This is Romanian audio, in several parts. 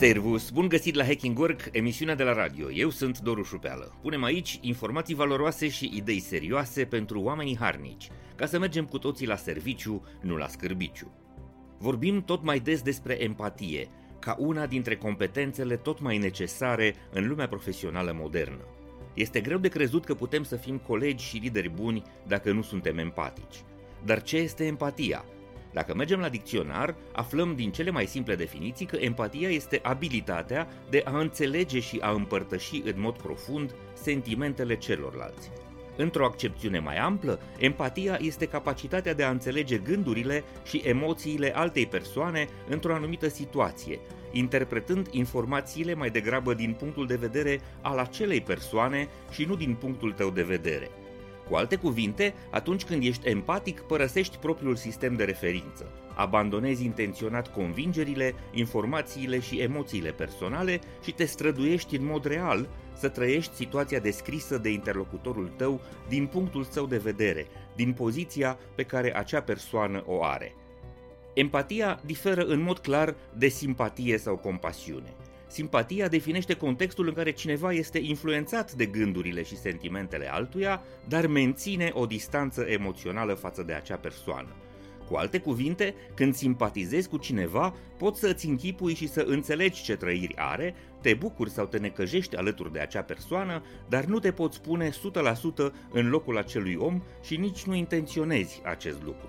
Servus, bun găsit la Hacking Work, emisiunea de la radio. Eu sunt Doru Șupeală. Punem aici informații valoroase și idei serioase pentru oamenii harnici, ca să mergem cu toții la serviciu, nu la scârbiciu. Vorbim tot mai des despre empatie, ca una dintre competențele tot mai necesare în lumea profesională modernă. Este greu de crezut că putem să fim colegi și lideri buni dacă nu suntem empatici. Dar ce este empatia? Dacă mergem la dicționar, aflăm din cele mai simple definiții că empatia este abilitatea de a înțelege și a împărtăși în mod profund sentimentele celorlalți. Într-o accepțiune mai amplă, empatia este capacitatea de a înțelege gândurile și emoțiile altei persoane într-o anumită situație, interpretând informațiile mai degrabă din punctul de vedere al acelei persoane și nu din punctul tău de vedere. Cu alte cuvinte, atunci când ești empatic, părăsești propriul sistem de referință, abandonezi intenționat convingerile, informațiile și emoțiile personale și te străduiești în mod real să trăiești situația descrisă de interlocutorul tău din punctul său de vedere, din poziția pe care acea persoană o are. Empatia diferă în mod clar de simpatie sau compasiune. Simpatia definește contextul în care cineva este influențat de gândurile și sentimentele altuia, dar menține o distanță emoțională față de acea persoană. Cu alte cuvinte, când simpatizezi cu cineva, poți să îți închipui și să înțelegi ce trăiri are, te bucuri sau te necăjești alături de acea persoană, dar nu te poți pune 100% în locul acelui om și nici nu intenționezi acest lucru.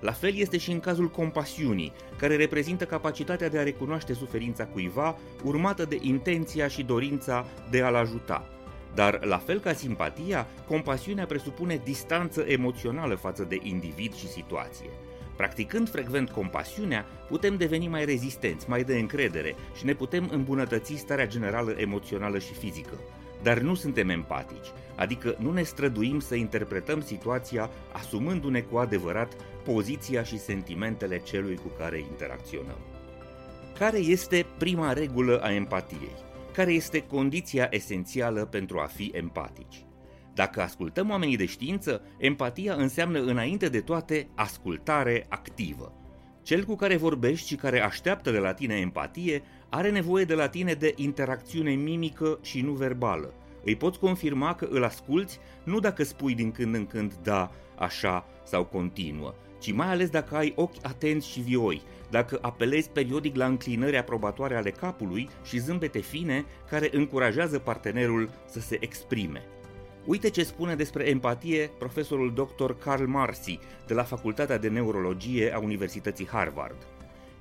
La fel este și în cazul compasiunii, care reprezintă capacitatea de a recunoaște suferința cuiva, urmată de intenția și dorința de a-l ajuta. Dar, la fel ca simpatia, compasiunea presupune distanță emoțională față de individ și situație. Practicând frecvent compasiunea, putem deveni mai rezistenți, mai de încredere și ne putem îmbunătăți starea generală emoțională și fizică. Dar nu suntem empatici, adică nu ne străduim să interpretăm situația asumându-ne cu adevărat poziția și sentimentele celui cu care interacționăm. Care este prima regulă a empatiei? Care este condiția esențială pentru a fi empatici? Dacă ascultăm oamenii de știință, empatia înseamnă înainte de toate ascultare activă. Cel cu care vorbești și care așteaptă de la tine empatie are nevoie de la tine de interacțiune mimică și nu verbală. Îi poți confirma că îl asculți nu dacă spui din când în când da, așa sau continuă, ci mai ales dacă ai ochi atenți și vioi, dacă apelezi periodic la înclinări aprobatoare ale capului și zâmbete fine care încurajează partenerul să se exprime. Uite ce spune despre empatie profesorul dr. Carl Marcy de la Facultatea de Neurologie a Universității Harvard.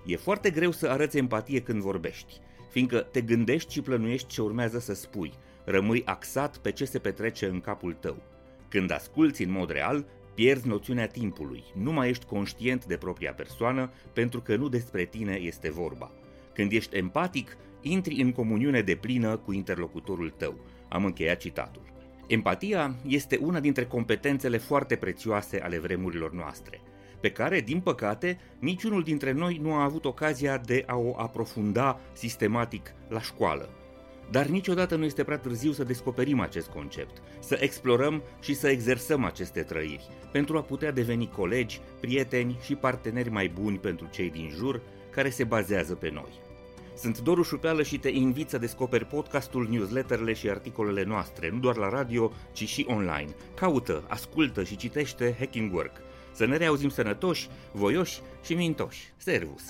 E foarte greu să arăți empatie când vorbești, fiindcă te gândești și plănuiești ce urmează să spui, rămâi axat pe ce se petrece în capul tău. Când asculți în mod real, pierzi noțiunea timpului, nu mai ești conștient de propria persoană pentru că nu despre tine este vorba. Când ești empatic, intri în comuniune de plină cu interlocutorul tău. Am încheiat citatul. Empatia este una dintre competențele foarte prețioase ale vremurilor noastre, pe care, din păcate, niciunul dintre noi nu a avut ocazia de a o aprofunda sistematic la școală. Dar niciodată nu este prea târziu să descoperim acest concept, să explorăm și să exersăm aceste trăiri, pentru a putea deveni colegi, prieteni și parteneri mai buni pentru cei din jur care se bazează pe noi. Sunt Doru Șupeală și te invit să descoperi podcastul, newsletterele și articolele noastre, nu doar la radio, ci și online. Caută, ascultă și citește Hacking Work. Să ne reauzim sănătoși, voioși și mintoși. Servus!